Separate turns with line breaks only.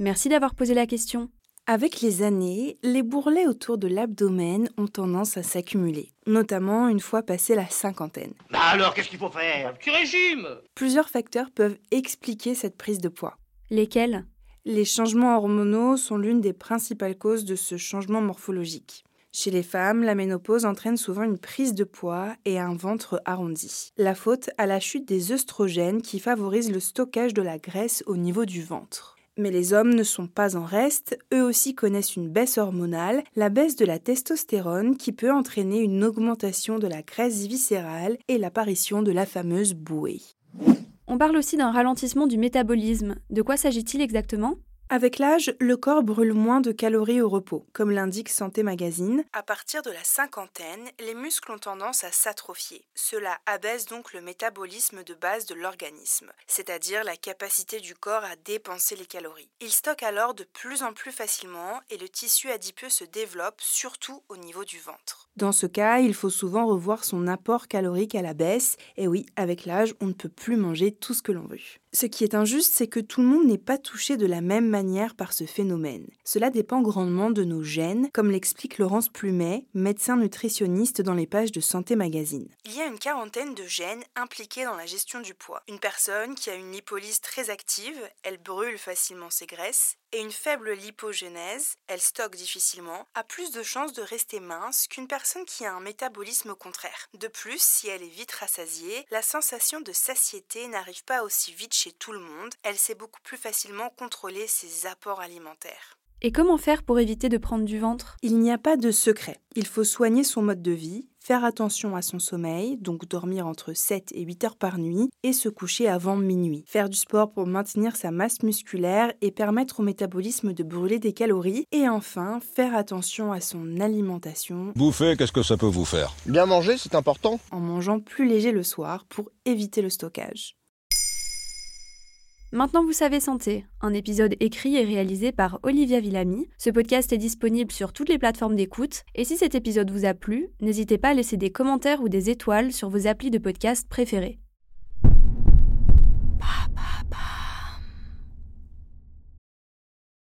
Merci d'avoir posé la question.
Avec les années, les bourrelets autour de l'abdomen ont tendance à s'accumuler, notamment une fois passé la cinquantaine.
Bah alors, qu'est-ce qu'il faut faire? Petit régime
Plusieurs facteurs peuvent expliquer cette prise de poids.
Lesquels?
Les changements hormonaux sont l'une des principales causes de ce changement morphologique. Chez les femmes, la ménopause entraîne souvent une prise de poids et un ventre arrondi. La faute à la chute des œstrogènes qui favorisent le stockage de la graisse au niveau du ventre. Mais les hommes ne sont pas en reste, eux aussi connaissent une baisse hormonale, la baisse de la testostérone qui peut entraîner une augmentation de la graisse viscérale et l'apparition de la fameuse bouée.
On parle aussi d'un ralentissement du métabolisme. De quoi s'agit-il exactement?
Avec l'âge, le corps brûle moins de calories au repos. Comme l'indique Santé Magazine, à partir de la cinquantaine, les muscles ont tendance à s'atrophier. Cela abaisse donc le métabolisme de base de l'organisme, c'est-à-dire la capacité du corps à dépenser les calories. Il stocke alors de plus en plus facilement et le tissu adipeux se développe surtout au niveau du ventre. Dans ce cas, il faut souvent revoir son apport calorique à la baisse, et oui, avec l'âge, on ne peut plus manger tout ce que l'on veut. Ce qui est injuste, c'est que tout le monde n'est pas touché de la même manière par ce phénomène. Cela dépend grandement de nos gènes, comme l'explique Laurence Plumet, médecin nutritionniste dans les pages de Santé Magazine. Il y a une quarantaine de gènes impliqués dans la gestion du poids. Une personne qui a une lipolyse très active, elle brûle facilement ses graisses, et une faible lipogénèse, elle stocke difficilement, a plus de chances de rester mince qu'une personne qui a un métabolisme contraire. De plus, si elle est vite rassasiée, la sensation de satiété n'arrive pas aussi vite chez tout le monde, elle sait beaucoup plus facilement contrôler ses apports alimentaires.
Et comment faire pour éviter de prendre du ventre?
Il n'y a pas de secret. Il faut soigner son mode de vie, faire attention à son sommeil, donc dormir entre 7 et 8 heures par nuit, et se coucher avant minuit. Faire du sport pour maintenir sa masse musculaire et permettre au métabolisme de brûler des calories. Et enfin, faire attention à son alimentation
Bouffer, qu'est-ce que ça peut vous faire?
Bien manger, c'est important.
en mangeant plus léger le soir pour éviter le stockage.
Maintenant vous savez santé, un épisode écrit et réalisé par Olivia Villamy. Ce podcast est disponible sur toutes les plateformes d'écoute et si cet épisode vous a plu, n'hésitez pas à laisser des commentaires ou des étoiles sur vos applis de podcast préférés.